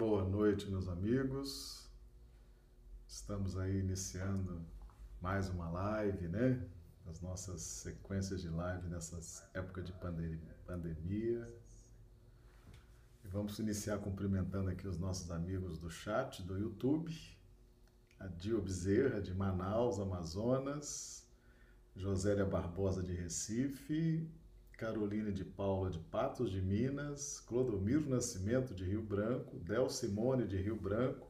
Boa noite, meus amigos. Estamos aí iniciando mais uma live, né? As nossas sequências de live nessa época de pandemia. E vamos iniciar cumprimentando aqui os nossos amigos do chat do YouTube. A Dio Bezerra, de Manaus, Amazonas. Josélia Barbosa, de Recife. Carolina de Paula de Patos de Minas, Clodomiro Nascimento de Rio Branco, Del Simone de Rio Branco,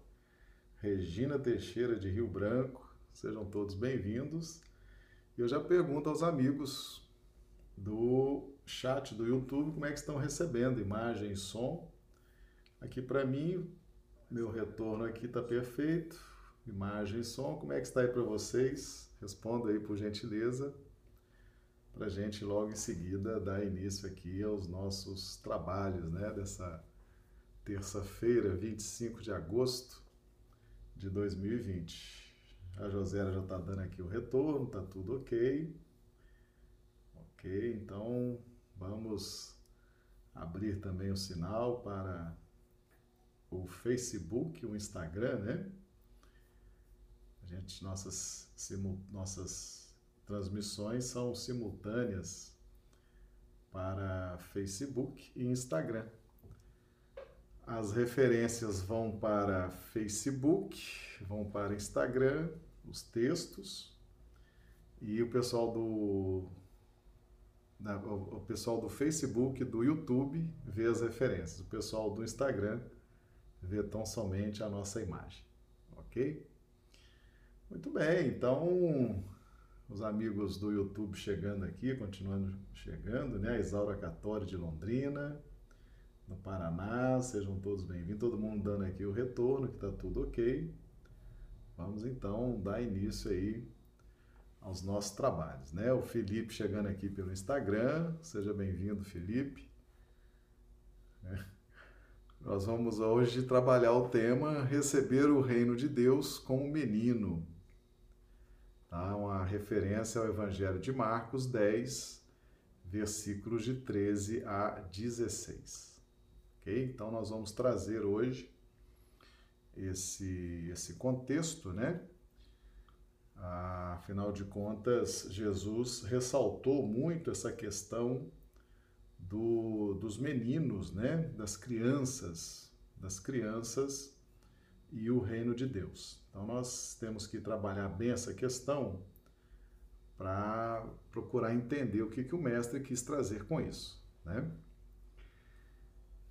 Regina Teixeira de Rio Branco, sejam todos bem-vindos. Eu já pergunto aos amigos do chat do YouTube como é que estão recebendo imagem e som. Aqui para mim, meu retorno aqui está perfeito, imagem e som. Como é que está aí para vocês? Responda aí por gentileza para a gente logo em seguida dar início aqui aos nossos trabalhos, né, dessa terça-feira, 25 de agosto de 2020. A Josélia já está dando aqui o retorno, está tudo ok. Ok, então vamos abrir também o sinal para o Facebook, o Instagram, né? A gente, nossas, nossas transmissões são simultâneas para Facebook e Instagram. As referências vão para Facebook, vão para Instagram, os textos, e o pessoal do o pessoal do Facebook, do YouTube vê as referências. O pessoal do Instagram vê tão somente a nossa imagem. Ok? Muito bem, então os amigos do YouTube chegando aqui, continuando chegando, né? A Isaura Catori de Londrina, no Paraná, sejam todos bem-vindos, todo mundo dando aqui o retorno, que está tudo ok. Vamos então dar início aí aos nossos trabalhos, né? O Felipe chegando aqui pelo Instagram, seja bem-vindo, Felipe. É. Nós vamos hoje trabalhar o tema Receber o Reino de Deus como menino. Tá? Uma referência ao Evangelho de Marcos 10, versículos de 13 a 16. Ok? Então nós vamos trazer hoje esse, esse contexto, né? Afinal de contas, Jesus ressaltou muito essa questão do, dos meninos, né? Das crianças, das crianças e o reino de Deus. Então nós temos que trabalhar bem essa questão para procurar entender o que, que o mestre quis trazer com isso. Né?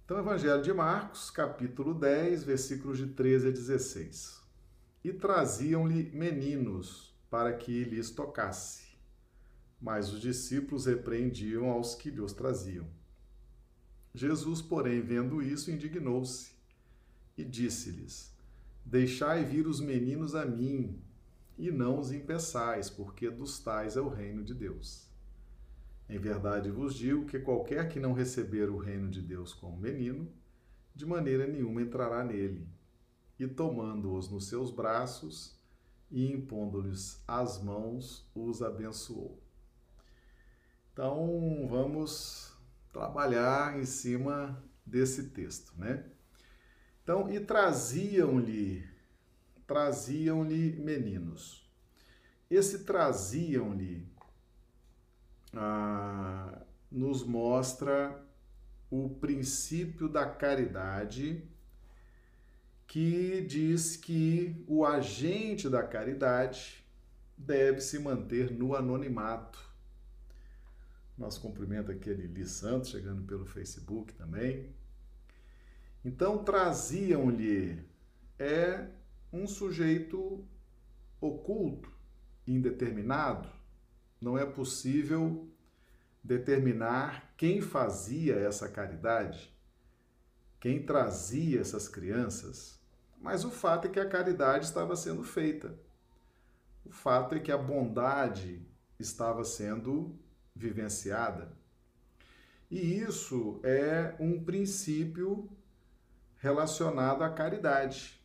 Então, Evangelho de Marcos, capítulo 10, versículos de 13 a 16. E traziam-lhe meninos para que lhes tocasse, mas os discípulos repreendiam aos que lhes traziam. Jesus, porém, vendo isso, indignou-se e disse-lhes: Deixai vir os meninos a mim, e não os impeçais, porque dos tais é o reino de Deus. Em verdade vos digo que qualquer que não receber o reino de Deus como menino, de maneira nenhuma entrará nele. E tomando-os nos seus braços e impondo-lhes as mãos, os abençoou. Então, vamos trabalhar em cima desse texto, né? Então, e traziam-lhe, traziam-lhe meninos. Esse traziam-lhe ah, nos mostra o princípio da caridade, que diz que o agente da caridade deve se manter no anonimato. Nosso cumprimento aqui a Lili Santos, chegando pelo Facebook também. Então traziam-lhe é um sujeito oculto, indeterminado. Não é possível determinar quem fazia essa caridade, quem trazia essas crianças. Mas o fato é que a caridade estava sendo feita. O fato é que a bondade estava sendo vivenciada. E isso é um princípio relacionado à caridade.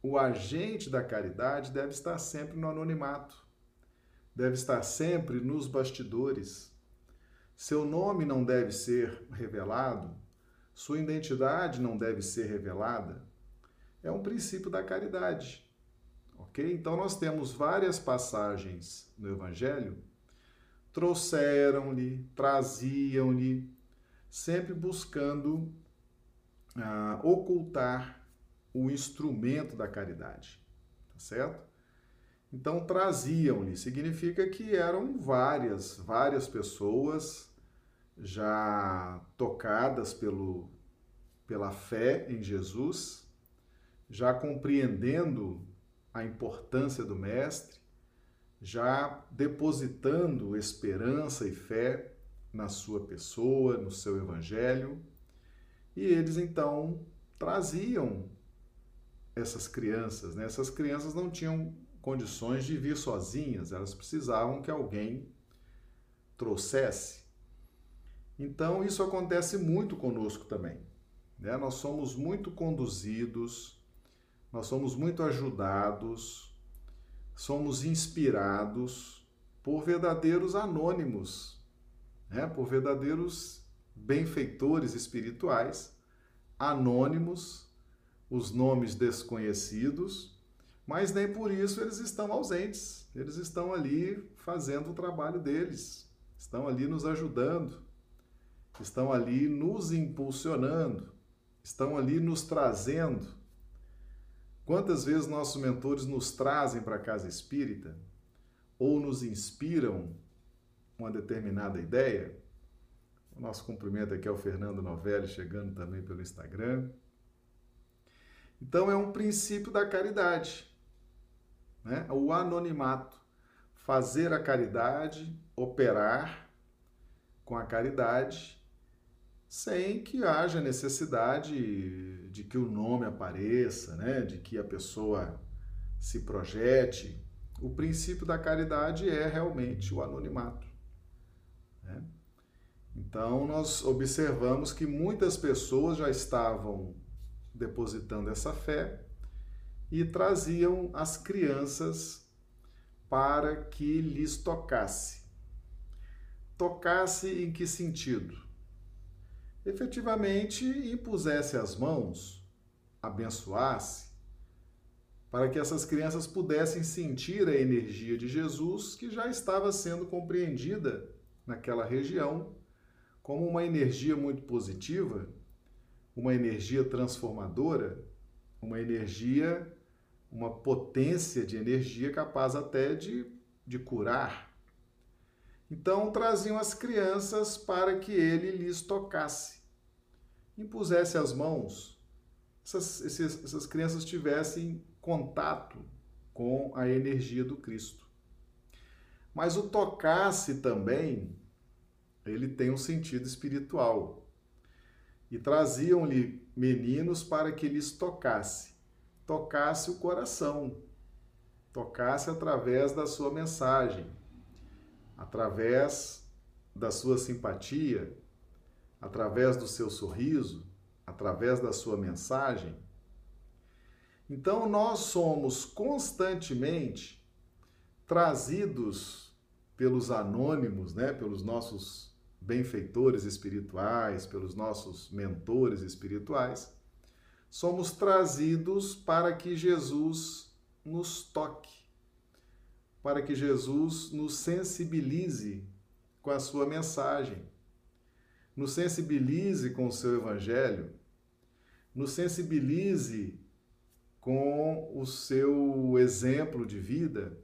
O agente da caridade deve estar sempre no anonimato, deve estar sempre nos bastidores. Seu nome não deve ser revelado, sua identidade não deve ser revelada, é um princípio da caridade. Ok? Então nós temos várias passagens no Evangelho, trouxeram-lhe, traziam-lhe, sempre buscando ah, ocultar o instrumento da caridade, tá certo? Então traziam-lhe, significa que eram várias, várias pessoas já tocadas pelo, pela fé em Jesus, já compreendendo a importância do Mestre, já depositando esperança e fé na sua pessoa, no seu Evangelho, e eles então traziam essas crianças, né? Essas crianças não tinham condições de vir sozinhas, elas precisavam que alguém trouxesse. Então, isso acontece muito conosco também. Né? Nós somos muito conduzidos, nós somos muito ajudados, somos inspirados por verdadeiros anônimos, né? por verdadeiros benfeitores espirituais, anônimos, os nomes desconhecidos mas nem por isso eles estão ausentes. Eles estão ali fazendo o trabalho deles, estão ali nos ajudando, estão ali nos impulsionando, estão ali nos trazendo. Quantas vezes nossos mentores nos trazem para a casa espírita ou nos inspiram uma determinada ideia? O nosso cumprimento aqui é o Fernando Novelli, chegando também pelo Instagram. Então é um princípio da caridade né? o anonimato, fazer a caridade, operar com a caridade, sem que haja necessidade de que o nome apareça, né? de que a pessoa se projete. O princípio da caridade é realmente o anonimato. Né? Então, nós observamos que muitas pessoas já estavam depositando essa fé e traziam as crianças para que lhes tocasse. Tocasse em que sentido? Efetivamente impusesse as mãos, abençoasse, para que essas crianças pudessem sentir a energia de Jesus que já estava sendo compreendida naquela região como uma energia muito positiva, uma energia transformadora, uma energia uma potência de energia capaz até de, de curar. Então traziam as crianças para que ele lhes tocasse, impusesse as mãos, essas, esses, essas crianças tivessem contato com a energia do Cristo. Mas o tocasse também, ele tem um sentido espiritual. E traziam-lhe meninos para que lhes tocasse tocasse o coração, tocasse através da sua mensagem, através da sua simpatia, através do seu sorriso, através da sua mensagem. Então nós somos constantemente trazidos pelos anônimos, né, pelos nossos benfeitores espirituais, pelos nossos mentores espirituais, somos trazidos para que Jesus nos toque, para que Jesus nos sensibilize com a sua mensagem, nos sensibilize com o seu evangelho, nos sensibilize com o seu exemplo de vida,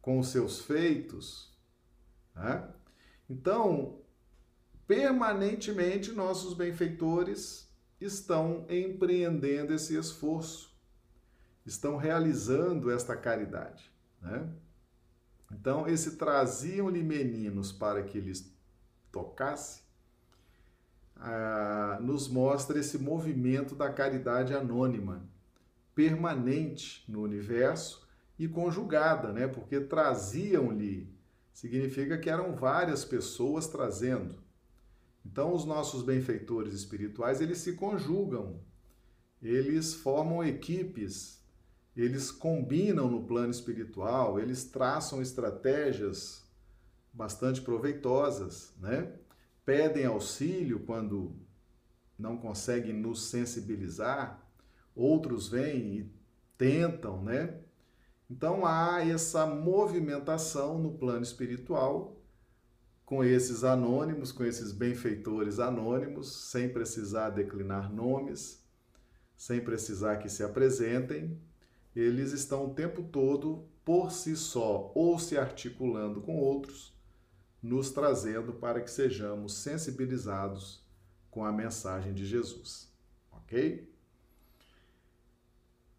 com os seus feitos. Né? Então, permanentemente nossos benfeitores estão empreendendo esse esforço, estão realizando esta caridade. Né? Então, esse traziam-lhe meninos para que lhes tocasse, ah, nos mostra esse movimento da caridade anônima, permanente no universo e conjugada, né? porque traziam-lhe significa que eram várias pessoas trazendo. Então, os nossos benfeitores espirituais, eles se conjugam, eles formam equipes, eles combinam no plano espiritual, eles traçam estratégias bastante proveitosas, né? Pedem auxílio quando não conseguem nos sensibilizar outros vêm e tentam, né? Então há essa movimentação no plano espiritual com esses anônimos, com esses benfeitores anônimos, sem precisar declinar nomes, sem precisar que se apresentem, eles estão o tempo todo por si só ou se articulando com outros, nos trazendo para que sejamos sensibilizados com a mensagem de Jesus. OK?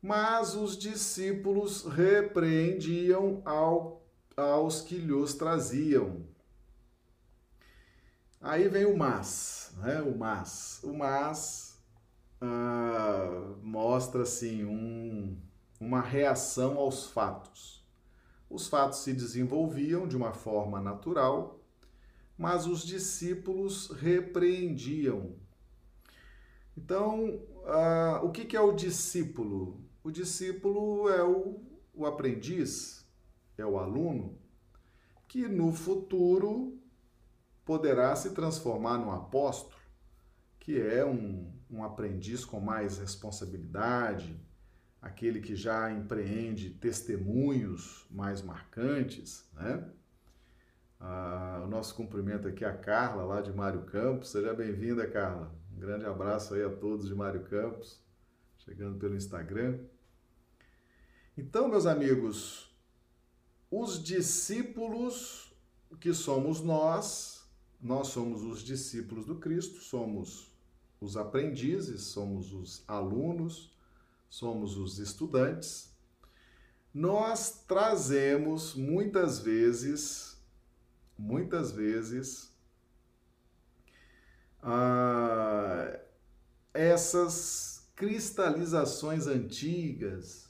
Mas os discípulos repreendiam ao, aos que lhes traziam. Aí vem o mas, né? O mas. O mas ah, mostra assim um, uma reação aos fatos. Os fatos se desenvolviam de uma forma natural, mas os discípulos repreendiam. Então, ah, o que, que é o discípulo? O discípulo é o, o aprendiz, é o aluno, que no futuro poderá se transformar num apóstolo, que é um, um aprendiz com mais responsabilidade, aquele que já empreende testemunhos mais marcantes, né? Ah, o nosso cumprimento aqui a Carla, lá de Mário Campos. Seja bem-vinda, Carla. Um grande abraço aí a todos de Mário Campos, chegando pelo Instagram. Então, meus amigos, os discípulos que somos nós, nós somos os discípulos do Cristo, somos os aprendizes, somos os alunos, somos os estudantes. Nós trazemos muitas vezes, muitas vezes, ah, essas cristalizações antigas,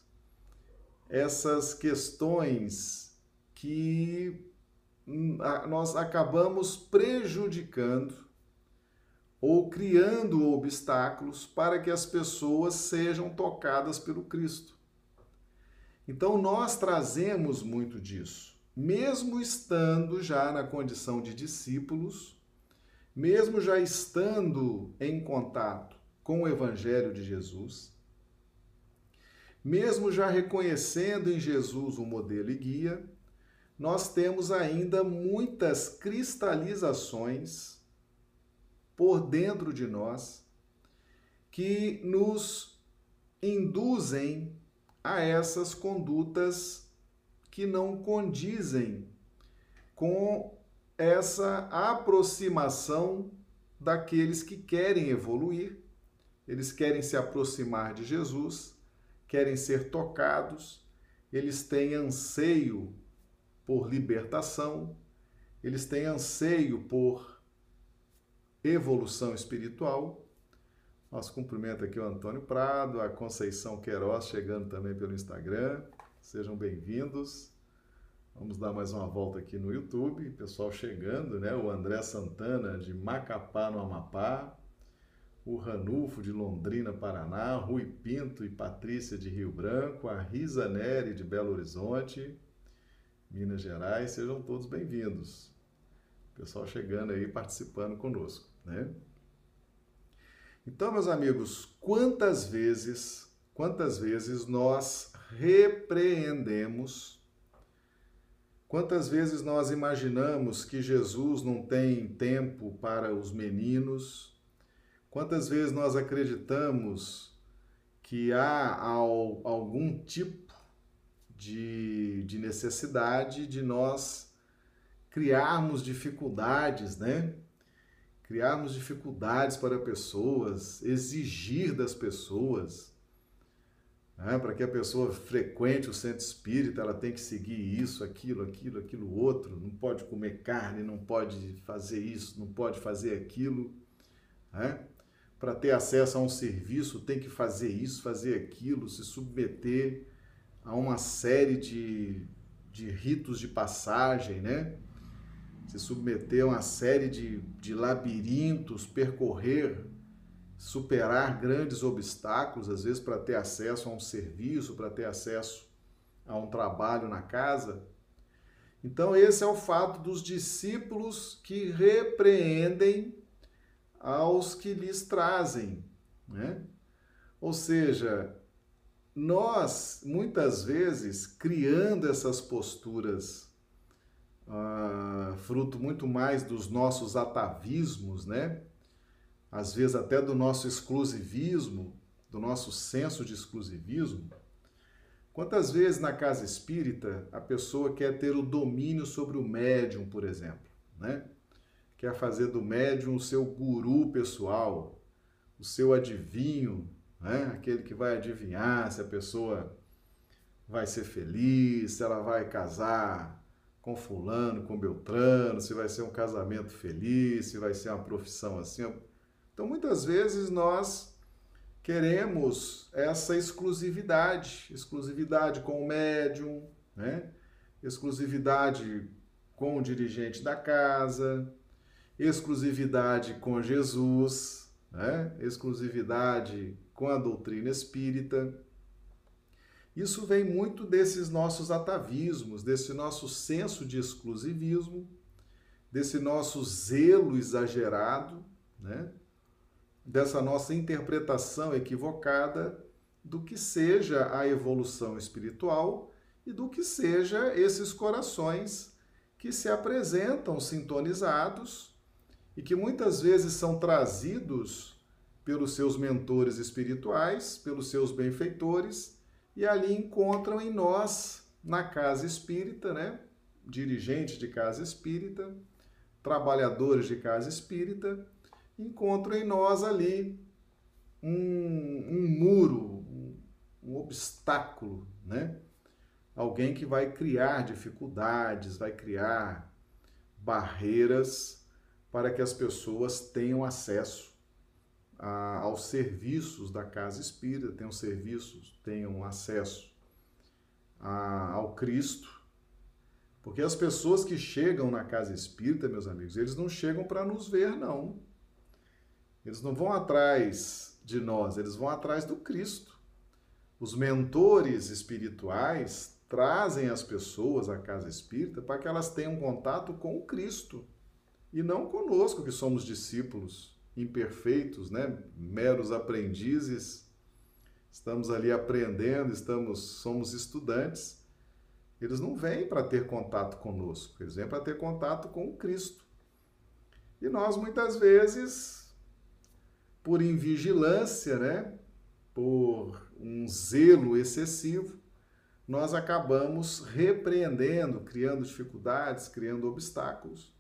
essas questões que hum, nós acabamos prejudicando ou criando obstáculos para que as pessoas sejam tocadas pelo Cristo. Então nós trazemos muito disso, mesmo estando já na condição de discípulos, mesmo já estando em contato com o Evangelho de Jesus, mesmo já reconhecendo em Jesus o modelo e guia, nós temos ainda muitas cristalizações por dentro de nós que nos induzem a essas condutas que não condizem com essa aproximação daqueles que querem evoluir, eles querem se aproximar de Jesus querem ser tocados, eles têm anseio por libertação, eles têm anseio por evolução espiritual. Nosso cumprimento aqui o Antônio Prado, a Conceição Queiroz chegando também pelo Instagram. Sejam bem-vindos. Vamos dar mais uma volta aqui no YouTube, pessoal chegando, né? O André Santana de Macapá, no Amapá o Ranulfo de Londrina, Paraná, Rui Pinto e Patrícia de Rio Branco, a Risa Neri de Belo Horizonte, Minas Gerais, sejam todos bem-vindos. Pessoal chegando aí, participando conosco, né? Então, meus amigos, quantas vezes, quantas vezes nós repreendemos, quantas vezes nós imaginamos que Jesus não tem tempo para os meninos, Quantas vezes nós acreditamos que há algum tipo de, de necessidade de nós criarmos dificuldades, né? Criarmos dificuldades para pessoas, exigir das pessoas, né? para que a pessoa frequente o centro espírita, ela tem que seguir isso, aquilo, aquilo, aquilo outro, não pode comer carne, não pode fazer isso, não pode fazer aquilo. Né? Para ter acesso a um serviço tem que fazer isso, fazer aquilo, se submeter a uma série de, de ritos de passagem, né? Se submeter a uma série de, de labirintos, percorrer, superar grandes obstáculos, às vezes para ter acesso a um serviço, para ter acesso a um trabalho na casa. Então, esse é o fato dos discípulos que repreendem aos que lhes trazem, né? Ou seja, nós, muitas vezes, criando essas posturas, uh, fruto muito mais dos nossos atavismos, né? Às vezes até do nosso exclusivismo, do nosso senso de exclusivismo. Quantas vezes na casa espírita a pessoa quer ter o domínio sobre o médium, por exemplo, né? Quer fazer do médium o seu guru pessoal, o seu adivinho, né? aquele que vai adivinhar se a pessoa vai ser feliz, se ela vai casar com fulano, com Beltrano, se vai ser um casamento feliz, se vai ser uma profissão assim. Então, muitas vezes nós queremos essa exclusividade, exclusividade com o médium, né? exclusividade com o dirigente da casa, exclusividade com Jesus, né? exclusividade com a doutrina espírita. Isso vem muito desses nossos atavismos, desse nosso senso de exclusivismo, desse nosso zelo exagerado, né? dessa nossa interpretação equivocada do que seja a evolução espiritual e do que seja esses corações que se apresentam sintonizados e que muitas vezes são trazidos pelos seus mentores espirituais, pelos seus benfeitores, e ali encontram em nós, na casa espírita, né? dirigentes de casa espírita, trabalhadores de casa espírita, encontram em nós ali um, um muro, um, um obstáculo, né? Alguém que vai criar dificuldades, vai criar barreiras para que as pessoas tenham acesso a, aos serviços da casa espírita, tenham serviços, tenham acesso a, ao Cristo. Porque as pessoas que chegam na casa espírita, meus amigos, eles não chegam para nos ver, não. Eles não vão atrás de nós, eles vão atrás do Cristo. Os mentores espirituais trazem as pessoas à casa espírita para que elas tenham contato com o Cristo e não conosco, que somos discípulos imperfeitos, né? meros aprendizes, estamos ali aprendendo, estamos, somos estudantes. Eles não vêm para ter contato conosco, eles vêm para ter contato com o Cristo. E nós muitas vezes, por invigilância, né? por um zelo excessivo, nós acabamos repreendendo, criando dificuldades, criando obstáculos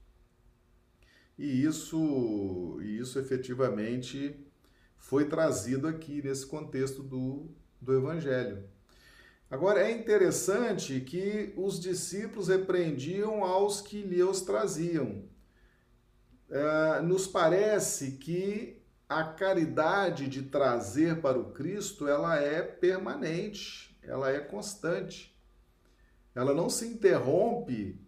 e isso, e isso efetivamente foi trazido aqui nesse contexto do, do Evangelho. Agora é interessante que os discípulos repreendiam aos que lhe os traziam. É, nos parece que a caridade de trazer para o Cristo ela é permanente, ela é constante. Ela não se interrompe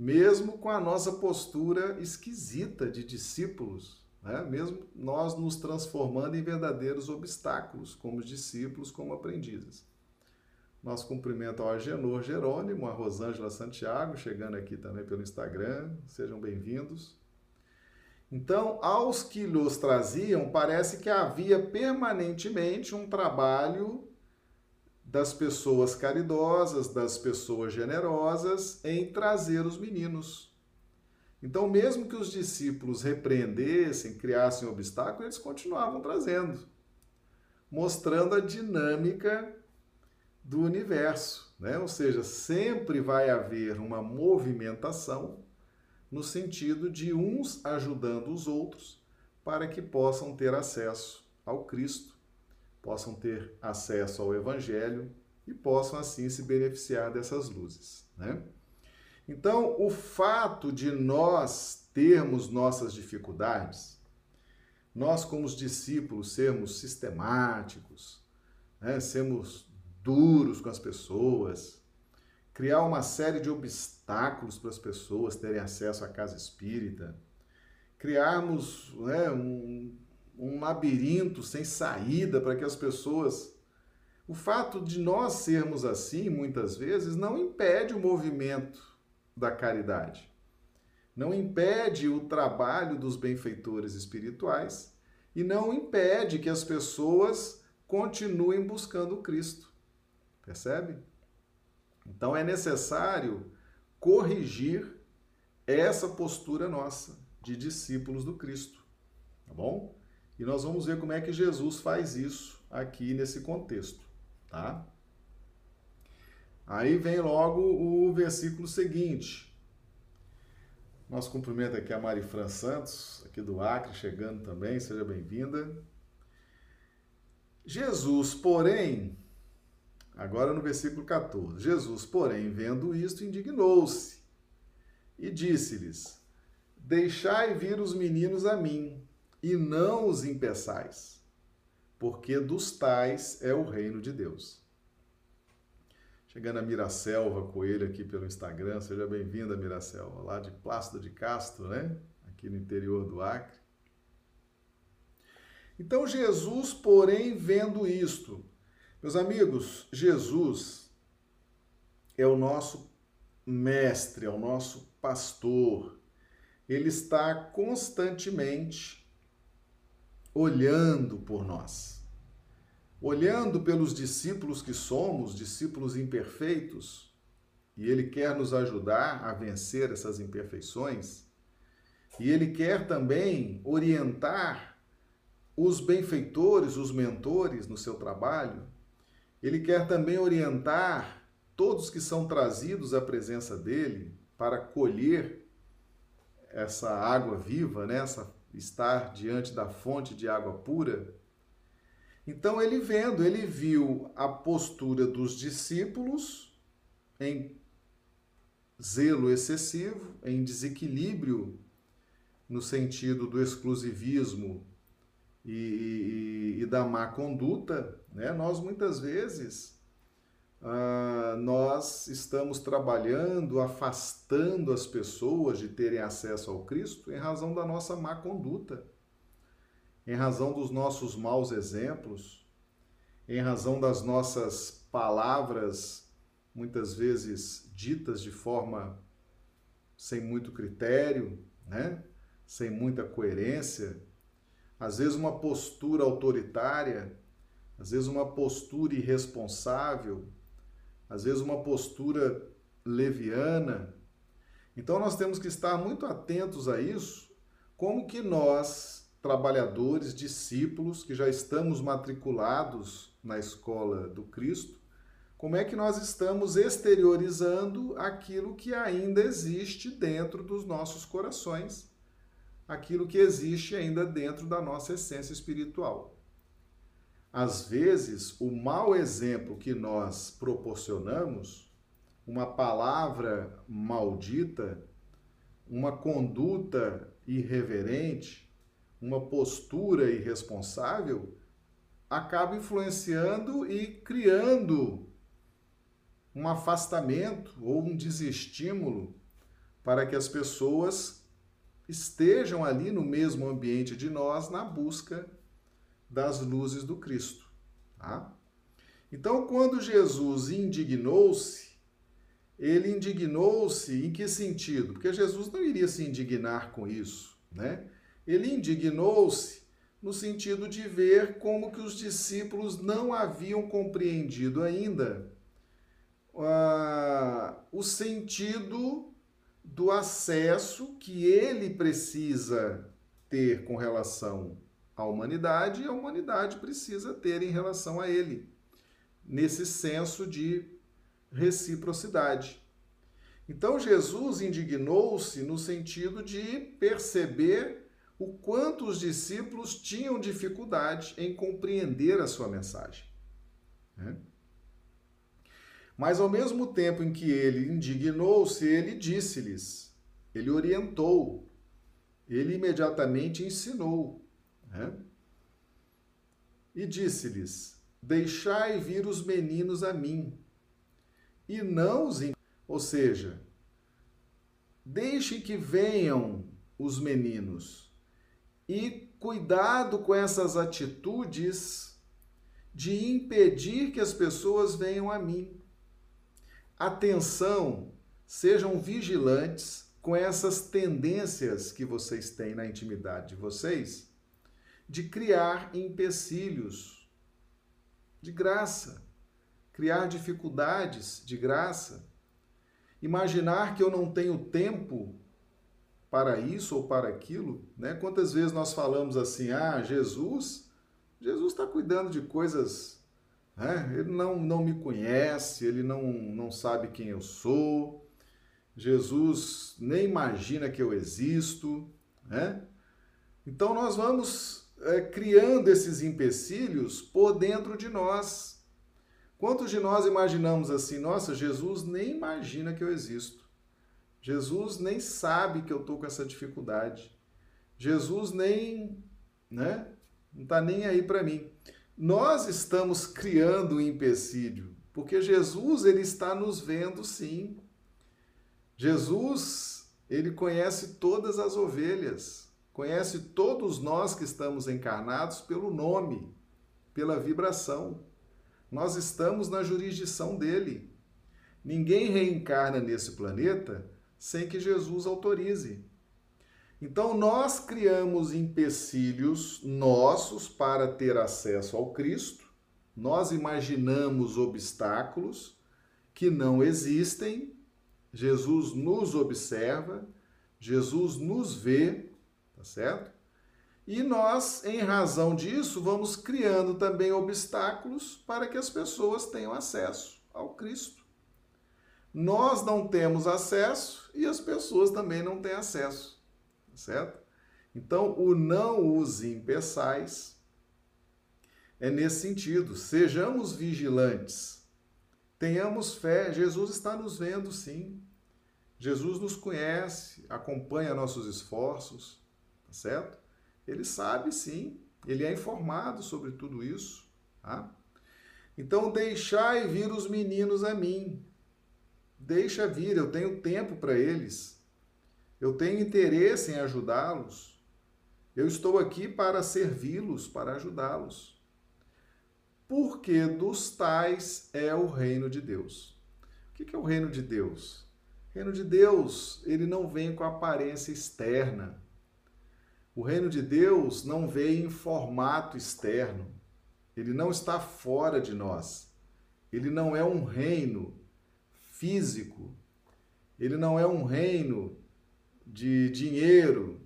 mesmo com a nossa postura esquisita de discípulos, né? mesmo nós nos transformando em verdadeiros obstáculos, como discípulos, como aprendizes. Nosso cumprimento ao Agenor Jerônimo, a Rosângela Santiago, chegando aqui também pelo Instagram, sejam bem-vindos. Então, aos que lhes traziam, parece que havia permanentemente um trabalho das pessoas caridosas, das pessoas generosas em trazer os meninos. Então, mesmo que os discípulos repreendessem, criassem obstáculos, eles continuavam trazendo, mostrando a dinâmica do universo, né? Ou seja, sempre vai haver uma movimentação no sentido de uns ajudando os outros para que possam ter acesso ao Cristo possam ter acesso ao Evangelho e possam assim se beneficiar dessas luzes. Né? Então, o fato de nós termos nossas dificuldades, nós, como os discípulos, sermos sistemáticos, né? sermos duros com as pessoas, criar uma série de obstáculos para as pessoas terem acesso à casa espírita, criarmos né, um, um labirinto sem saída para que as pessoas. O fato de nós sermos assim, muitas vezes, não impede o movimento da caridade, não impede o trabalho dos benfeitores espirituais e não impede que as pessoas continuem buscando Cristo. Percebe? Então é necessário corrigir essa postura nossa de discípulos do Cristo, tá bom? E nós vamos ver como é que Jesus faz isso aqui nesse contexto, tá? Aí vem logo o versículo seguinte. Nós cumprimento aqui a Marifran Santos, aqui do Acre, chegando também, seja bem-vinda. Jesus, porém, agora no versículo 14: Jesus, porém, vendo isto, indignou-se e disse-lhes: Deixai vir os meninos a mim, e não os impeçais, porque dos tais é o reino de Deus. Chegando a Miracelva Coelho aqui pelo Instagram, seja bem-vinda, Miracelva, lá de Plácido de Castro, né? Aqui no interior do Acre. Então Jesus, porém, vendo isto, meus amigos, Jesus é o nosso mestre, é o nosso pastor. Ele está constantemente olhando por nós, olhando pelos discípulos que somos, discípulos imperfeitos, e ele quer nos ajudar a vencer essas imperfeições. E ele quer também orientar os benfeitores, os mentores no seu trabalho, ele quer também orientar todos que são trazidos à presença dele para colher essa água viva, né? Essa, estar diante da fonte de água pura. Então ele vendo, ele viu a postura dos discípulos em zelo excessivo, em desequilíbrio no sentido do exclusivismo e, e, e da má conduta, né? nós muitas vezes ah, nós estamos trabalhando, afastando as pessoas de terem acesso ao Cristo em razão da nossa má conduta, em razão dos nossos maus exemplos, em razão das nossas palavras, muitas vezes ditas de forma sem muito critério, né? sem muita coerência, às vezes uma postura autoritária, às vezes uma postura irresponsável, às vezes uma postura leviana. Então nós temos que estar muito atentos a isso, como que nós, trabalhadores, discípulos que já estamos matriculados na escola do Cristo, como é que nós estamos exteriorizando aquilo que ainda existe dentro dos nossos corações aquilo que existe ainda dentro da nossa essência espiritual. Às vezes, o mau exemplo que nós proporcionamos, uma palavra maldita, uma conduta irreverente, uma postura irresponsável, acaba influenciando e criando um afastamento ou um desestímulo para que as pessoas estejam ali no mesmo ambiente de nós na busca das luzes do Cristo. Tá? Então, quando Jesus indignou-se, ele indignou-se em que sentido? Porque Jesus não iria se indignar com isso, né? Ele indignou-se no sentido de ver como que os discípulos não haviam compreendido ainda uh, o sentido do acesso que ele precisa ter com relação à humanidade e a humanidade precisa ter em relação a ele, nesse senso de reciprocidade. Então Jesus indignou-se no sentido de perceber o quanto os discípulos tinham dificuldade em compreender a sua mensagem. Né? Mas ao mesmo tempo em que ele indignou-se, ele disse-lhes, ele orientou, ele imediatamente ensinou. Né? E disse-lhes: Deixai vir os meninos a mim, e não os. Ou seja, deixe que venham os meninos. E cuidado com essas atitudes de impedir que as pessoas venham a mim atenção, sejam vigilantes com essas tendências que vocês têm na intimidade de vocês de criar empecilhos, de graça. Criar dificuldades de graça. Imaginar que eu não tenho tempo para isso ou para aquilo, né? Quantas vezes nós falamos assim, ah, Jesus, Jesus está cuidando de coisas, né? Ele não, não me conhece, ele não, não sabe quem eu sou, Jesus nem imagina que eu existo, né? Então nós vamos é, criando esses empecilhos por dentro de nós. Quantos de nós imaginamos assim, nossa, Jesus nem imagina que eu existo. Jesus nem sabe que eu estou com essa dificuldade. Jesus nem, né? Não está nem aí para mim. Nós estamos criando um empecilho, porque Jesus ele está nos vendo sim. Jesus, ele conhece todas as ovelhas, conhece todos nós que estamos encarnados pelo nome, pela vibração. Nós estamos na jurisdição dele. Ninguém reencarna nesse planeta sem que Jesus autorize. Então, nós criamos empecilhos nossos para ter acesso ao Cristo, nós imaginamos obstáculos que não existem, Jesus nos observa, Jesus nos vê, tá certo? E nós, em razão disso, vamos criando também obstáculos para que as pessoas tenham acesso ao Cristo. Nós não temos acesso e as pessoas também não têm acesso, certo? Então, o não os impeçais é nesse sentido. Sejamos vigilantes. Tenhamos fé. Jesus está nos vendo, sim. Jesus nos conhece, acompanha nossos esforços, tá certo? Ele sabe, sim. Ele é informado sobre tudo isso, tá? Então, deixai vir os meninos a mim, Deixa vir, eu tenho tempo para eles. Eu tenho interesse em ajudá-los. Eu estou aqui para servi-los, para ajudá-los. Porque dos tais é o reino de Deus. O que é o reino de Deus? O reino de Deus, ele não vem com aparência externa. O reino de Deus não vem em formato externo. Ele não está fora de nós. Ele não é um reino físico. Ele não é um reino de dinheiro,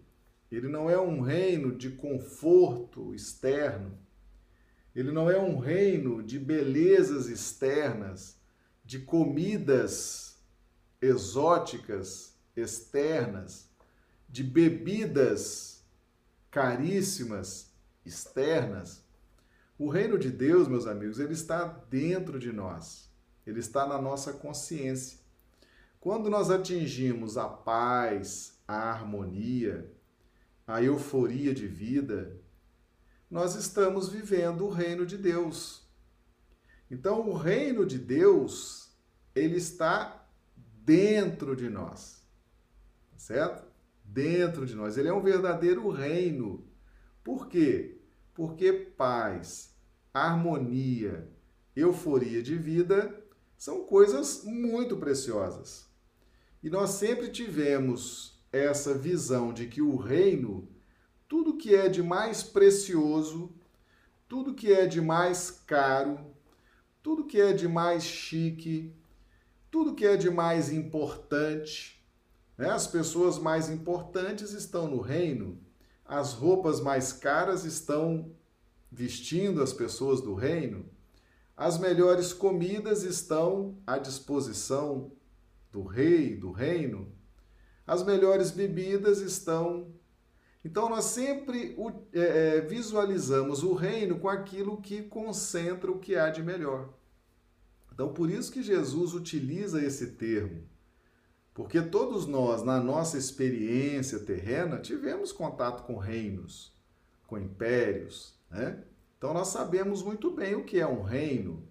ele não é um reino de conforto externo, ele não é um reino de belezas externas, de comidas exóticas externas, de bebidas caríssimas externas. O reino de Deus, meus amigos, ele está dentro de nós ele está na nossa consciência. Quando nós atingimos a paz, a harmonia, a euforia de vida, nós estamos vivendo o reino de Deus. Então, o reino de Deus, ele está dentro de nós. Tá certo? Dentro de nós. Ele é um verdadeiro reino. Por quê? Porque paz, harmonia, euforia de vida são coisas muito preciosas. E nós sempre tivemos essa visão de que o reino, tudo que é de mais precioso, tudo que é de mais caro, tudo que é de mais chique, tudo que é de mais importante, né? as pessoas mais importantes estão no reino, as roupas mais caras estão vestindo as pessoas do reino, as melhores comidas estão à disposição do rei, do reino. As melhores bebidas estão. Então, nós sempre é, é, visualizamos o reino com aquilo que concentra o que há de melhor. Então, por isso que Jesus utiliza esse termo. Porque todos nós, na nossa experiência terrena, tivemos contato com reinos, com impérios, né? Então nós sabemos muito bem o que é um reino.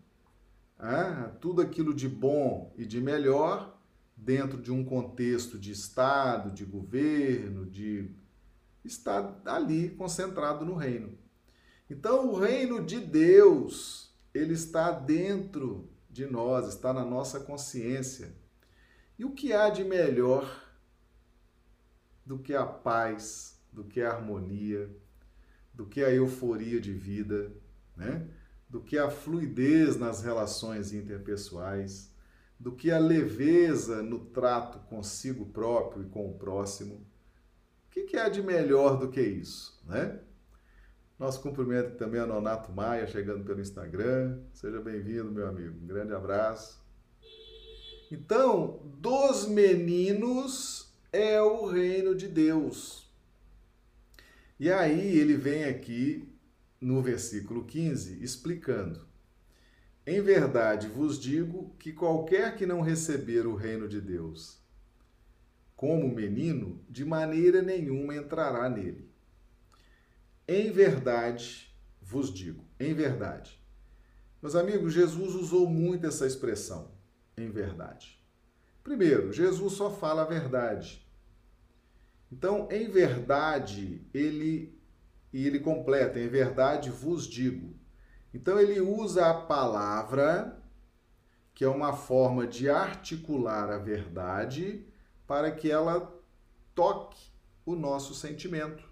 Ah, tudo aquilo de bom e de melhor dentro de um contexto de Estado, de governo, de está ali concentrado no reino. Então o reino de Deus, ele está dentro de nós, está na nossa consciência. E o que há de melhor do que a paz, do que a harmonia, do que a euforia de vida, né? do que a fluidez nas relações interpessoais, do que a leveza no trato consigo próprio e com o próximo. O que, que há de melhor do que isso, né? Nosso cumprimento também a Nonato Maia, chegando pelo Instagram. Seja bem-vindo, meu amigo. Um grande abraço. Então, dos meninos é o reino de Deus. E aí ele vem aqui no versículo 15 explicando: Em verdade vos digo que qualquer que não receber o reino de Deus como menino, de maneira nenhuma entrará nele. Em verdade vos digo, em verdade. Meus amigos, Jesus usou muito essa expressão, em verdade. Primeiro, Jesus só fala a verdade. Então, em verdade, ele e ele completa, em verdade vos digo. Então ele usa a palavra, que é uma forma de articular a verdade, para que ela toque o nosso sentimento.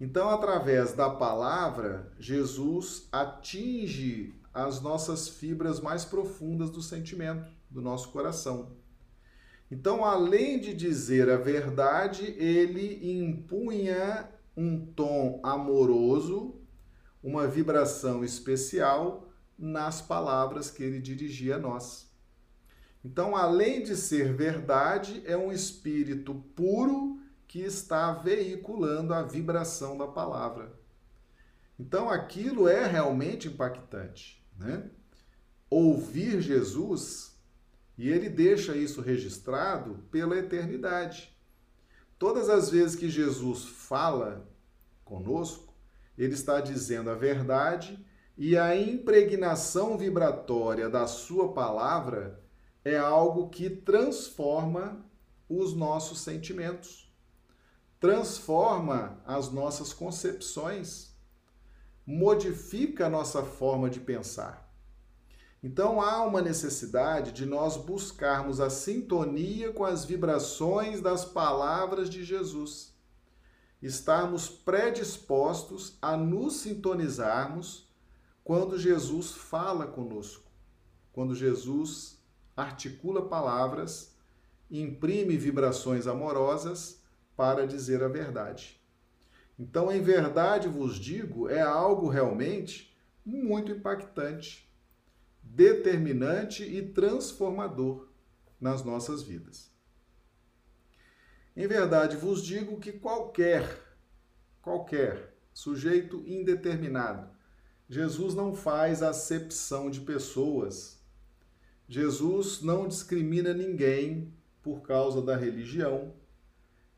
Então, através da palavra, Jesus atinge as nossas fibras mais profundas do sentimento, do nosso coração. Então, além de dizer a verdade, ele impunha um tom amoroso, uma vibração especial nas palavras que ele dirigia a nós. Então, além de ser verdade, é um espírito puro que está veiculando a vibração da palavra. Então, aquilo é realmente impactante, né? Ouvir Jesus, e ele deixa isso registrado pela eternidade. Todas as vezes que Jesus fala conosco, ele está dizendo a verdade e a impregnação vibratória da sua palavra é algo que transforma os nossos sentimentos, transforma as nossas concepções, modifica a nossa forma de pensar. Então há uma necessidade de nós buscarmos a sintonia com as vibrações das palavras de Jesus. Estarmos predispostos a nos sintonizarmos quando Jesus fala conosco, quando Jesus articula palavras, imprime vibrações amorosas para dizer a verdade. Então, em verdade vos digo, é algo realmente muito impactante determinante e transformador nas nossas vidas. Em verdade vos digo que qualquer, qualquer sujeito indeterminado, Jesus não faz acepção de pessoas. Jesus não discrimina ninguém por causa da religião.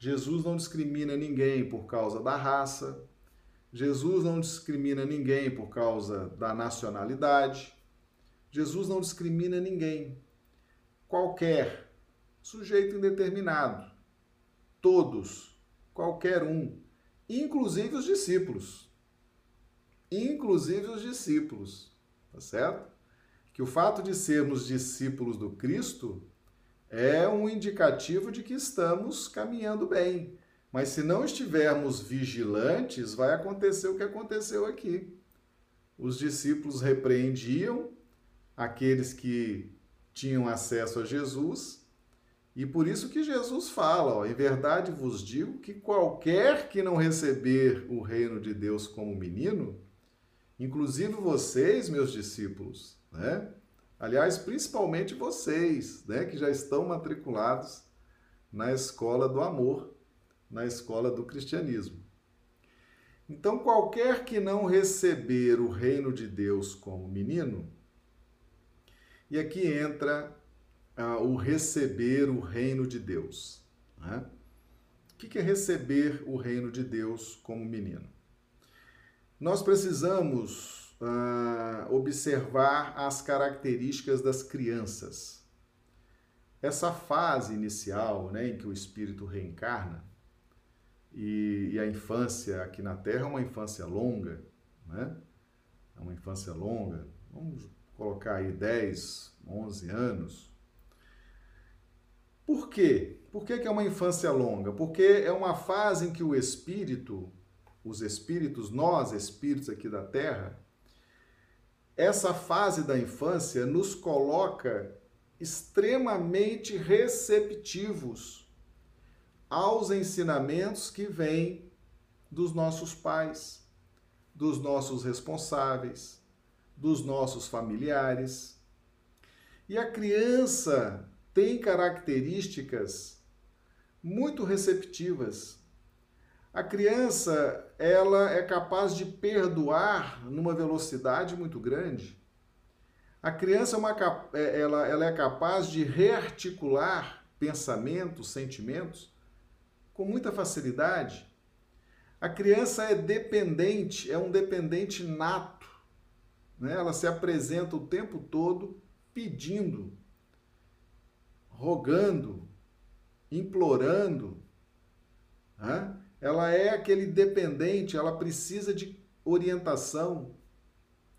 Jesus não discrimina ninguém por causa da raça. Jesus não discrimina ninguém por causa da nacionalidade. Jesus não discrimina ninguém. Qualquer sujeito indeterminado. Todos, qualquer um, inclusive os discípulos. Inclusive os discípulos, tá certo? Que o fato de sermos discípulos do Cristo é um indicativo de que estamos caminhando bem. Mas se não estivermos vigilantes, vai acontecer o que aconteceu aqui. Os discípulos repreendiam, aqueles que tinham acesso a Jesus. E por isso que Jesus fala, ó, em verdade vos digo que qualquer que não receber o reino de Deus como menino, inclusive vocês, meus discípulos, né? Aliás, principalmente vocês, né, que já estão matriculados na escola do amor, na escola do cristianismo. Então, qualquer que não receber o reino de Deus como menino, e aqui entra ah, o receber o reino de Deus. Né? O que é receber o reino de Deus como menino? Nós precisamos ah, observar as características das crianças. Essa fase inicial né, em que o espírito reencarna, e, e, a infância aqui na Terra é uma infância longa, né? É uma infância longa. Vamos colocar aí 10, 11 anos. Por quê? Por que, que é uma infância longa? Porque é uma fase em que o espírito, os espíritos, nós espíritos aqui da Terra, essa fase da infância nos coloca extremamente receptivos aos ensinamentos que vêm dos nossos pais, dos nossos responsáveis, dos nossos familiares. E a criança tem características muito receptivas. A criança, ela é capaz de perdoar numa velocidade muito grande. A criança é uma, é, ela, ela é capaz de rearticular pensamentos, sentimentos com muita facilidade. A criança é dependente, é um dependente nato. Né? Ela se apresenta o tempo todo pedindo, rogando, implorando. Né? Ela é aquele dependente, ela precisa de orientação,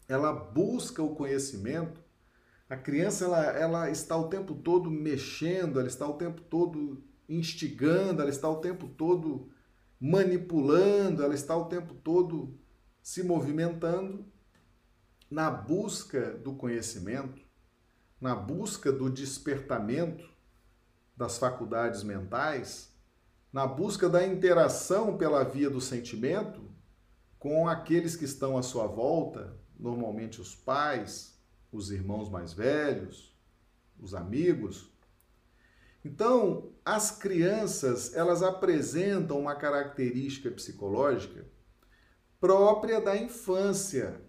ela busca o conhecimento. A criança ela, ela está o tempo todo mexendo, ela está o tempo todo instigando, ela está o tempo todo manipulando, ela está o tempo todo se movimentando na busca do conhecimento, na busca do despertamento das faculdades mentais, na busca da interação pela via do sentimento com aqueles que estão à sua volta, normalmente os pais, os irmãos mais velhos, os amigos. Então, as crianças, elas apresentam uma característica psicológica própria da infância.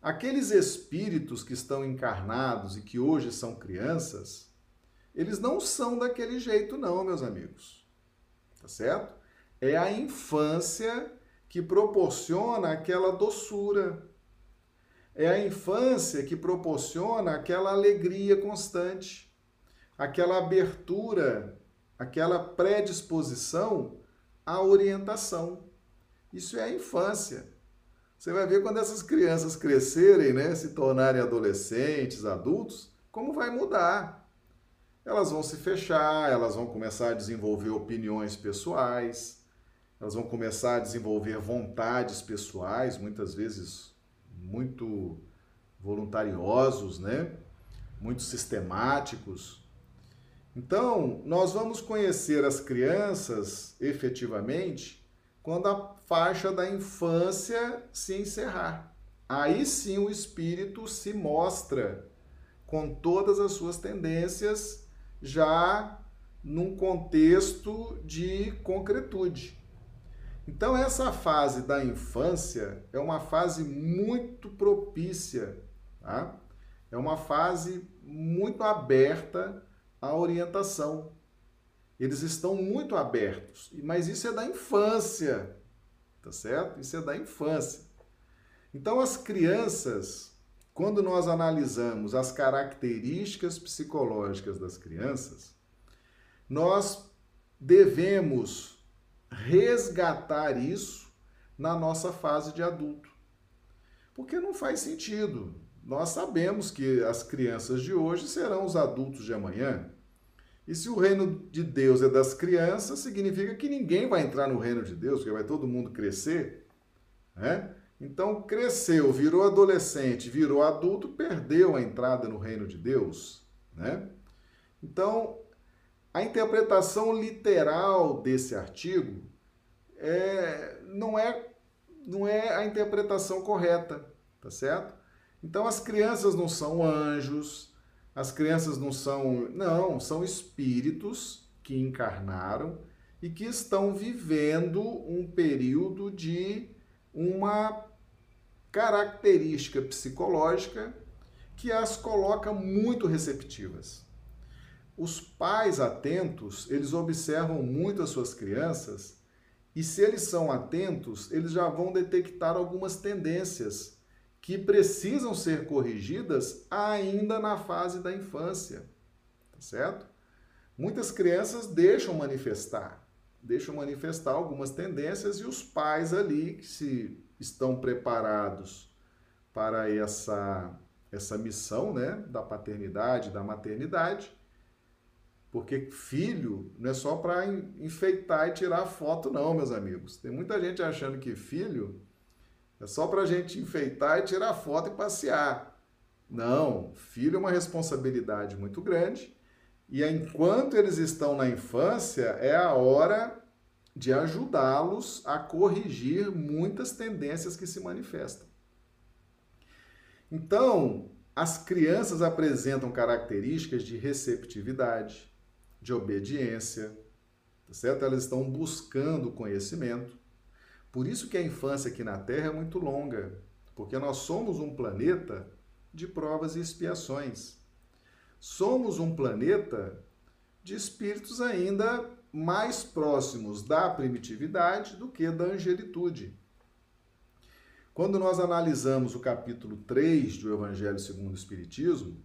Aqueles espíritos que estão encarnados e que hoje são crianças, eles não são daquele jeito não, meus amigos. Tá certo? É a infância que proporciona aquela doçura, é a infância que proporciona aquela alegria constante, aquela abertura, aquela predisposição à orientação. Isso é a infância. Você vai ver quando essas crianças crescerem, né, se tornarem adolescentes, adultos, como vai mudar. Elas vão se fechar, elas vão começar a desenvolver opiniões pessoais, elas vão começar a desenvolver vontades pessoais, muitas vezes muito voluntariosos, né? Muito sistemáticos. Então, nós vamos conhecer as crianças efetivamente quando a faixa da infância se encerrar. Aí sim o espírito se mostra com todas as suas tendências já num contexto de concretude. Então, essa fase da infância é uma fase muito propícia, tá? é uma fase muito aberta à orientação. Eles estão muito abertos, mas isso é da infância, tá certo? Isso é da infância. Então, as crianças, quando nós analisamos as características psicológicas das crianças, nós devemos resgatar isso na nossa fase de adulto. Porque não faz sentido. Nós sabemos que as crianças de hoje serão os adultos de amanhã. E se o reino de Deus é das crianças, significa que ninguém vai entrar no reino de Deus, porque vai todo mundo crescer. Né? Então, cresceu, virou adolescente, virou adulto, perdeu a entrada no reino de Deus. Né? Então, a interpretação literal desse artigo é, não, é, não é a interpretação correta, tá certo? Então as crianças não são anjos, as crianças não são. Não, são espíritos que encarnaram e que estão vivendo um período de uma característica psicológica que as coloca muito receptivas. Os pais atentos, eles observam muito as suas crianças e se eles são atentos, eles já vão detectar algumas tendências que precisam ser corrigidas ainda na fase da infância, tá certo? Muitas crianças deixam manifestar, deixam manifestar algumas tendências e os pais ali que se estão preparados para essa essa missão, né, da paternidade, da maternidade, porque filho não é só para enfeitar e tirar foto, não, meus amigos. Tem muita gente achando que filho É só para a gente enfeitar e tirar foto e passear. Não, filho é uma responsabilidade muito grande e enquanto eles estão na infância, é a hora de ajudá-los a corrigir muitas tendências que se manifestam. Então, as crianças apresentam características de receptividade, de obediência, tá certo? Elas estão buscando conhecimento. Por isso que a infância aqui na Terra é muito longa, porque nós somos um planeta de provas e expiações. Somos um planeta de espíritos ainda mais próximos da primitividade do que da angelitude. Quando nós analisamos o capítulo 3 do Evangelho segundo o Espiritismo,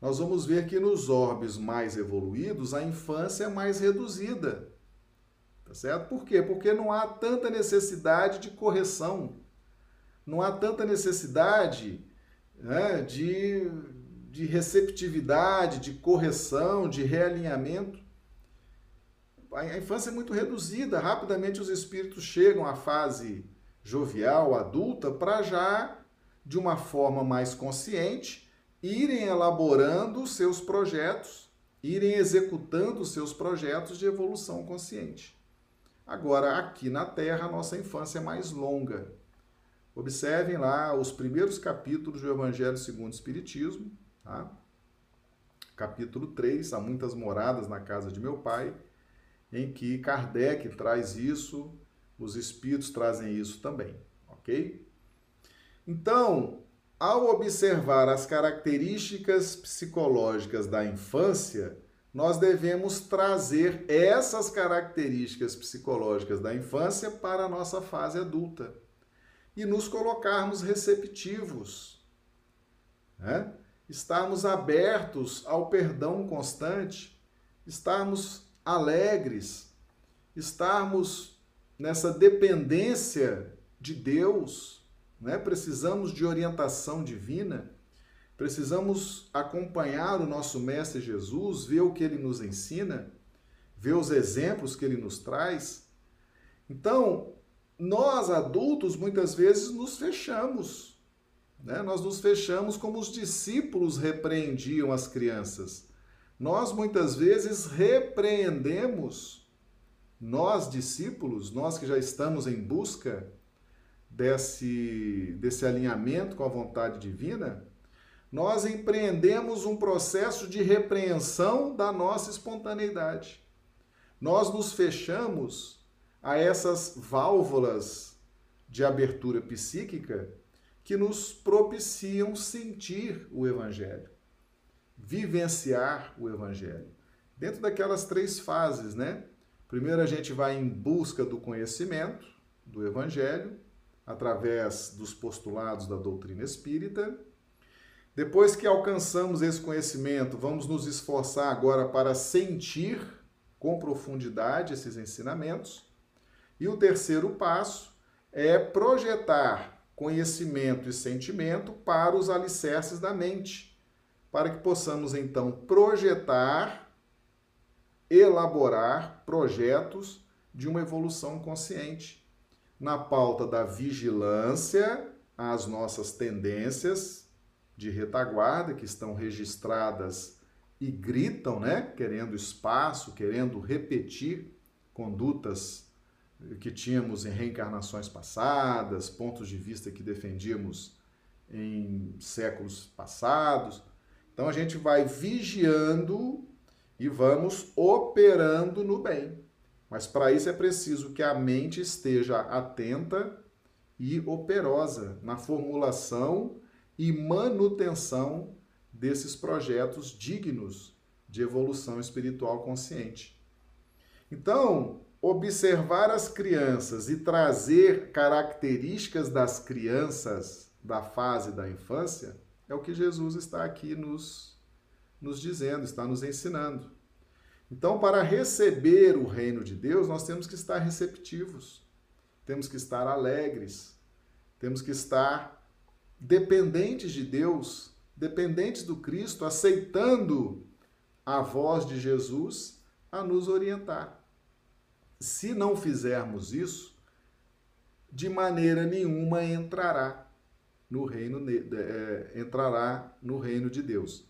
nós vamos ver que nos orbes mais evoluídos a infância é mais reduzida. Tá certo? Por quê? Porque não há tanta necessidade de correção, não há tanta necessidade né, de, de receptividade, de correção, de realinhamento. A infância é muito reduzida, rapidamente os espíritos chegam à fase jovial, adulta, para já, de uma forma mais consciente, irem elaborando seus projetos, irem executando seus projetos de evolução consciente. Agora, aqui na Terra, a nossa infância é mais longa. Observem lá os primeiros capítulos do Evangelho segundo o Espiritismo, tá? capítulo 3, há muitas moradas na casa de meu pai, em que Kardec traz isso os espíritos trazem isso também, ok? Então, ao observar as características psicológicas da infância, nós devemos trazer essas características psicológicas da infância para a nossa fase adulta e nos colocarmos receptivos, né? estarmos abertos ao perdão constante, estarmos alegres, estarmos nessa dependência de Deus, né? precisamos de orientação divina, precisamos acompanhar o nosso Mestre Jesus, ver o que ele nos ensina, ver os exemplos que ele nos traz. Então, nós adultos muitas vezes nos fechamos. Né? Nós nos fechamos como os discípulos repreendiam as crianças. Nós muitas vezes repreendemos nós, discípulos, nós que já estamos em busca desse, desse alinhamento com a vontade divina, nós empreendemos um processo de repreensão da nossa espontaneidade. Nós nos fechamos a essas válvulas de abertura psíquica que nos propiciam sentir o Evangelho, vivenciar o Evangelho. Dentro daquelas três fases, né? Primeiro a gente vai em busca do conhecimento do Evangelho, através dos postulados da doutrina espírita. Depois que alcançamos esse conhecimento, vamos nos esforçar agora para sentir com profundidade esses ensinamentos. E o terceiro passo é projetar conhecimento e sentimento para os alicerces da mente, para que possamos então projetar elaborar projetos de uma evolução consciente na pauta da vigilância às nossas tendências de retaguarda que estão registradas e gritam, né, querendo espaço, querendo repetir condutas que tínhamos em reencarnações passadas, pontos de vista que defendíamos em séculos passados. Então a gente vai vigiando e vamos operando no bem. Mas para isso é preciso que a mente esteja atenta e operosa na formulação e manutenção desses projetos dignos de evolução espiritual consciente. Então, observar as crianças e trazer características das crianças da fase da infância é o que Jesus está aqui nos nos dizendo, está nos ensinando. Então, para receber o reino de Deus, nós temos que estar receptivos, temos que estar alegres, temos que estar dependentes de Deus, dependentes do Cristo, aceitando a voz de Jesus a nos orientar. Se não fizermos isso, de maneira nenhuma entrará no reino é, entrará no reino de Deus.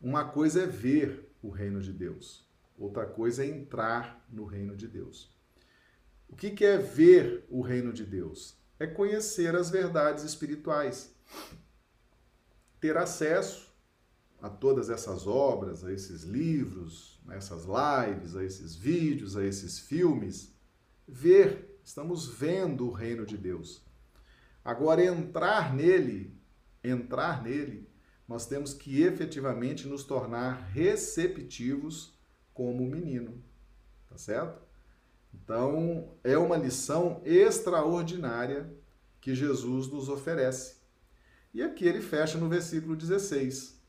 Uma coisa é ver o reino de Deus, outra coisa é entrar no reino de Deus. O que, que é ver o reino de Deus? É conhecer as verdades espirituais, ter acesso a todas essas obras, a esses livros, a essas lives, a esses vídeos, a esses filmes, ver, estamos vendo o reino de Deus. Agora entrar nele, entrar nele, nós temos que efetivamente nos tornar receptivos como o menino. Tá certo? Então, é uma lição extraordinária que Jesus nos oferece. E aqui ele fecha no versículo 16.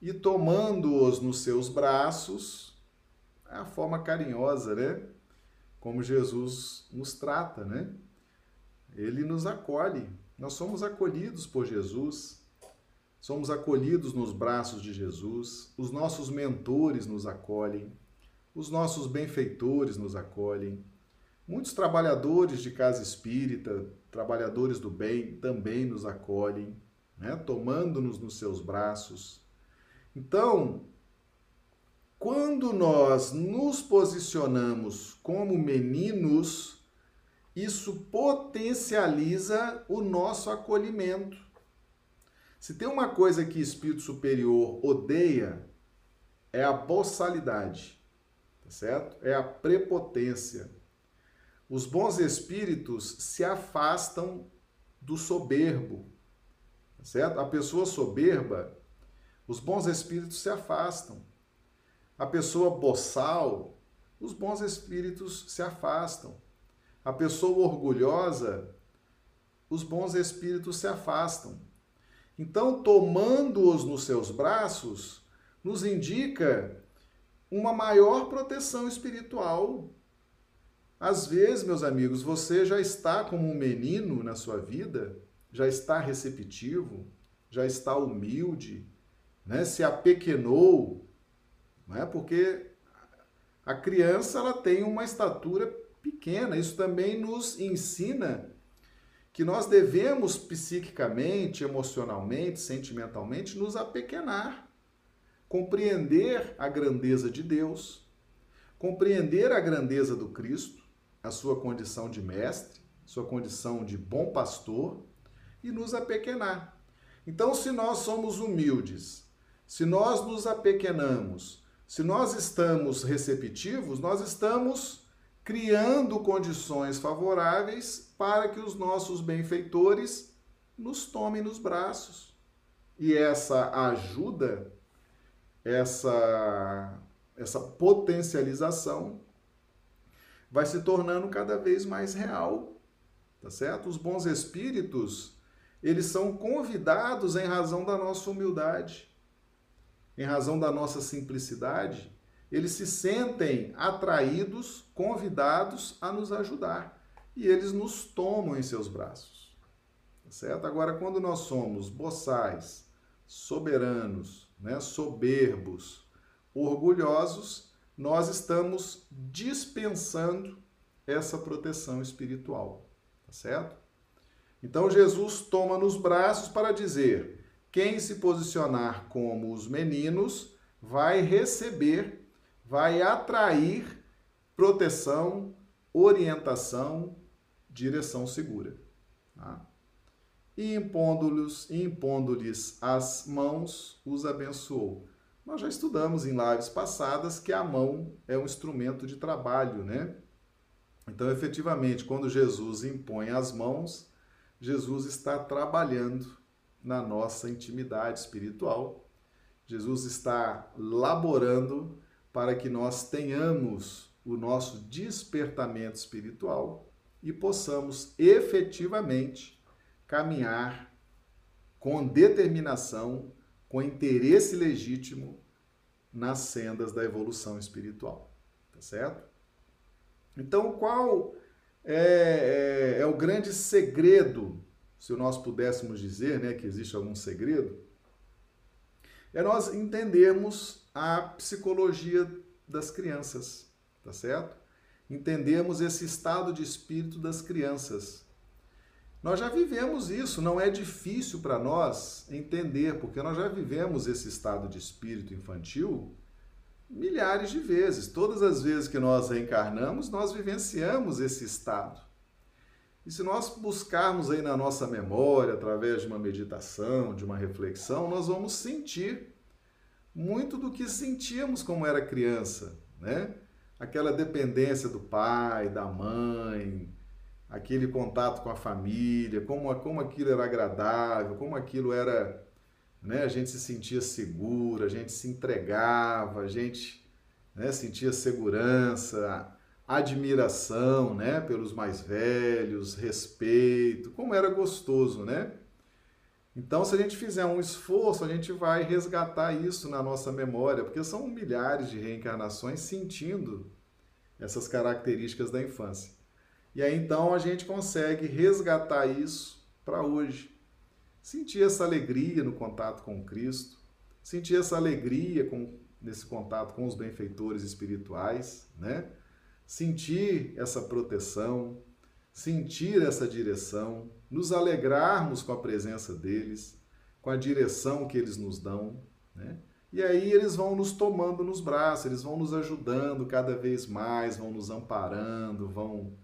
E tomando-os nos seus braços, é a forma carinhosa, né? Como Jesus nos trata, né? Ele nos acolhe. Nós somos acolhidos por Jesus. Somos acolhidos nos braços de Jesus. Os nossos mentores nos acolhem. Os nossos benfeitores nos acolhem. Muitos trabalhadores de casa espírita, trabalhadores do bem, também nos acolhem, né? tomando-nos nos seus braços. Então, quando nós nos posicionamos como meninos, isso potencializa o nosso acolhimento. Se tem uma coisa que espírito superior odeia, é a boçalidade, tá certo? É a prepotência. Os bons espíritos se afastam do soberbo, tá certo? A pessoa soberba, os bons espíritos se afastam. A pessoa boçal, os bons espíritos se afastam. A pessoa orgulhosa, os bons espíritos se afastam. Então, tomando-os nos seus braços, nos indica uma maior proteção espiritual. Às vezes, meus amigos, você já está como um menino na sua vida, já está receptivo, já está humilde, né? se apequenou, né? porque a criança ela tem uma estatura pequena. Isso também nos ensina que nós devemos psiquicamente, emocionalmente, sentimentalmente nos apequenar, compreender a grandeza de Deus, compreender a grandeza do Cristo, a sua condição de mestre, sua condição de bom pastor e nos apequenar. Então, se nós somos humildes, se nós nos apequenamos, se nós estamos receptivos, nós estamos criando condições favoráveis para que os nossos benfeitores nos tomem nos braços. E essa ajuda, essa, essa potencialização, vai se tornando cada vez mais real, tá certo? Os bons espíritos, eles são convidados em razão da nossa humildade em razão da nossa simplicidade, eles se sentem atraídos, convidados a nos ajudar e eles nos tomam em seus braços. Tá certo? Agora, quando nós somos boçais, soberanos, né, soberbos, orgulhosos, nós estamos dispensando essa proteção espiritual, tá certo? Então Jesus toma nos braços para dizer: quem se posicionar como os meninos vai receber, vai atrair proteção, orientação, direção segura. Tá? E impondo-lhes impondo as mãos, os abençoou. Nós já estudamos em lives passadas que a mão é um instrumento de trabalho, né? Então, efetivamente, quando Jesus impõe as mãos, Jesus está trabalhando na nossa intimidade espiritual. Jesus está laborando para que nós tenhamos o nosso despertamento espiritual e possamos efetivamente caminhar com determinação, com interesse legítimo nas sendas da evolução espiritual. Tá certo? Então, qual é, é, é o grande segredo se nós pudéssemos dizer né, que existe algum segredo, é nós entendermos a psicologia das crianças, tá certo? Entendemos esse estado de espírito das crianças. Nós já vivemos isso, não é difícil para nós entender, porque nós já vivemos esse estado de espírito infantil milhares de vezes. Todas as vezes que nós reencarnamos, nós vivenciamos esse estado. E se nós buscarmos aí na nossa memória, através de uma meditação, de uma reflexão, nós vamos sentir muito do que sentíamos como era criança, né? Aquela dependência do pai, da mãe, aquele contato com a família, como, como aquilo era agradável, como aquilo era. Né? A gente se sentia segura, a gente se entregava, a gente né, sentia segurança, admiração né, pelos mais velhos, respeito, como era gostoso, né? Então, se a gente fizer um esforço, a gente vai resgatar isso na nossa memória, porque são milhares de reencarnações sentindo essas características da infância. E aí então a gente consegue resgatar isso para hoje. Sentir essa alegria no contato com Cristo, sentir essa alegria com, nesse contato com os benfeitores espirituais, né? Sentir essa proteção, sentir essa direção, nos alegrarmos com a presença deles, com a direção que eles nos dão, né? E aí eles vão nos tomando nos braços, eles vão nos ajudando cada vez mais, vão nos amparando, vão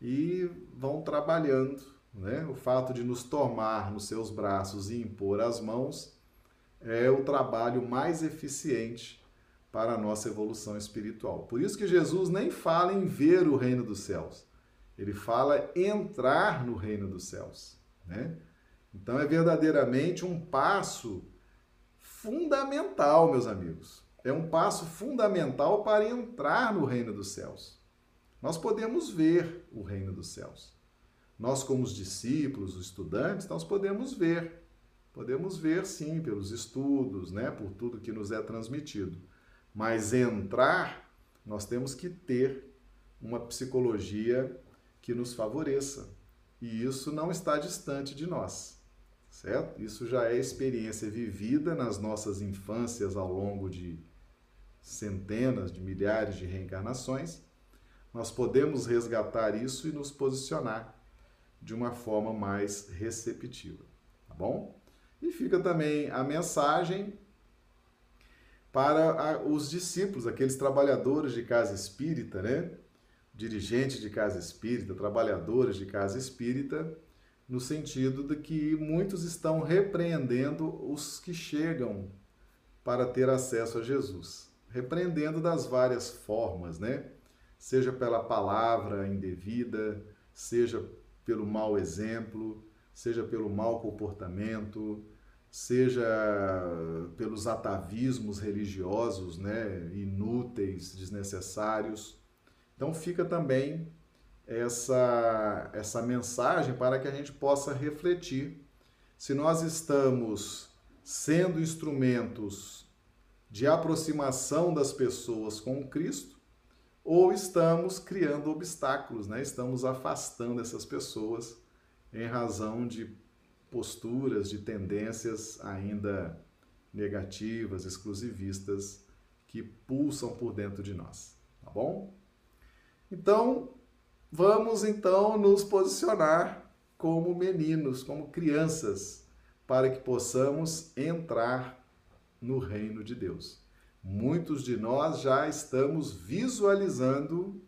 e vão trabalhando. Né? O fato de nos tomar nos seus braços e impor as mãos é o trabalho mais eficiente para a nossa evolução espiritual. Por isso que Jesus nem fala em ver o reino dos céus, ele fala entrar no reino dos céus. Né? Então é verdadeiramente um passo fundamental, meus amigos. É um passo fundamental para entrar no reino dos céus. Nós podemos ver o reino dos céus. Nós, como os discípulos, os estudantes, nós podemos ver. Podemos ver, sim, pelos estudos, né, por tudo que nos é transmitido. Mas entrar, nós temos que ter uma psicologia que nos favoreça. E isso não está distante de nós, certo? Isso já é experiência vivida nas nossas infâncias ao longo de centenas de milhares de reencarnações nós podemos resgatar isso e nos posicionar de uma forma mais receptiva, tá bom? E fica também a mensagem para os discípulos, aqueles trabalhadores de casa espírita, né? Dirigentes de casa espírita, trabalhadores de casa espírita, no sentido de que muitos estão repreendendo os que chegam para ter acesso a Jesus, repreendendo das várias formas, né? seja pela palavra indevida, seja pelo mau exemplo, seja pelo mau comportamento, seja pelos atavismos religiosos, né, inúteis, desnecessários. Então fica também essa essa mensagem para que a gente possa refletir se nós estamos sendo instrumentos de aproximação das pessoas com Cristo ou estamos criando obstáculos, né? estamos afastando essas pessoas em razão de posturas, de tendências ainda negativas, exclusivistas que pulsam por dentro de nós, tá bom? Então, vamos então nos posicionar como meninos, como crianças, para que possamos entrar no reino de Deus muitos de nós já estamos visualizando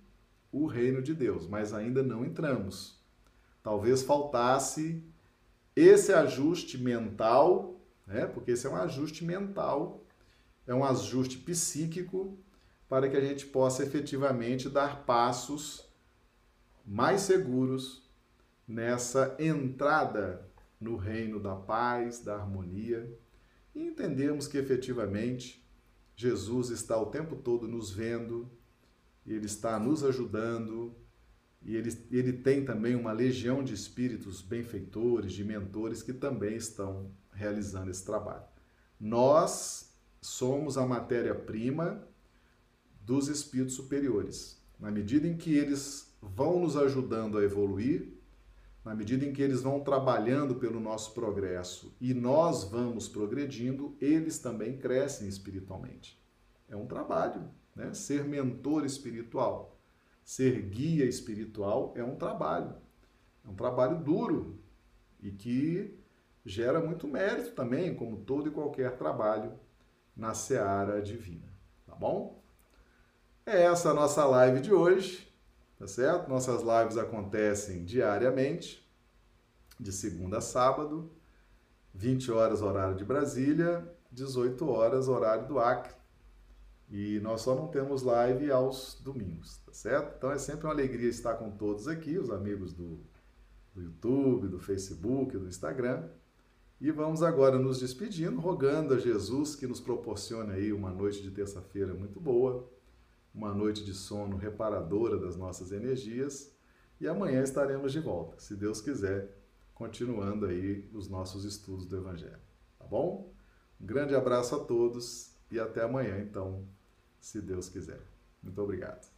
o reino de Deus, mas ainda não entramos. Talvez faltasse esse ajuste mental, né? porque esse é um ajuste mental, é um ajuste psíquico, para que a gente possa efetivamente dar passos mais seguros nessa entrada no reino da paz, da harmonia, e entendemos que efetivamente Jesus está o tempo todo nos vendo, ele está nos ajudando, e ele, ele tem também uma legião de espíritos benfeitores, de mentores que também estão realizando esse trabalho. Nós somos a matéria-prima dos espíritos superiores. Na medida em que eles vão nos ajudando a evoluir, na medida em que eles vão trabalhando pelo nosso progresso e nós vamos progredindo, eles também crescem espiritualmente. É um trabalho, né? Ser mentor espiritual, ser guia espiritual é um trabalho. É um trabalho duro e que gera muito mérito também, como todo e qualquer trabalho na seara divina, tá bom? É essa nossa live de hoje, tá certo? Nossas lives acontecem diariamente, de segunda a sábado, 20 horas horário de Brasília, 18 horas horário do Acre. E nós só não temos live aos domingos, tá certo? Então é sempre uma alegria estar com todos aqui, os amigos do, do YouTube, do Facebook, do Instagram. E vamos agora nos despedindo, rogando a Jesus que nos proporcione aí uma noite de terça-feira muito boa, uma noite de sono reparadora das nossas energias. E amanhã estaremos de volta, se Deus quiser, continuando aí os nossos estudos do Evangelho. Tá bom? Um grande abraço a todos e até amanhã, então, se Deus quiser. Muito obrigado.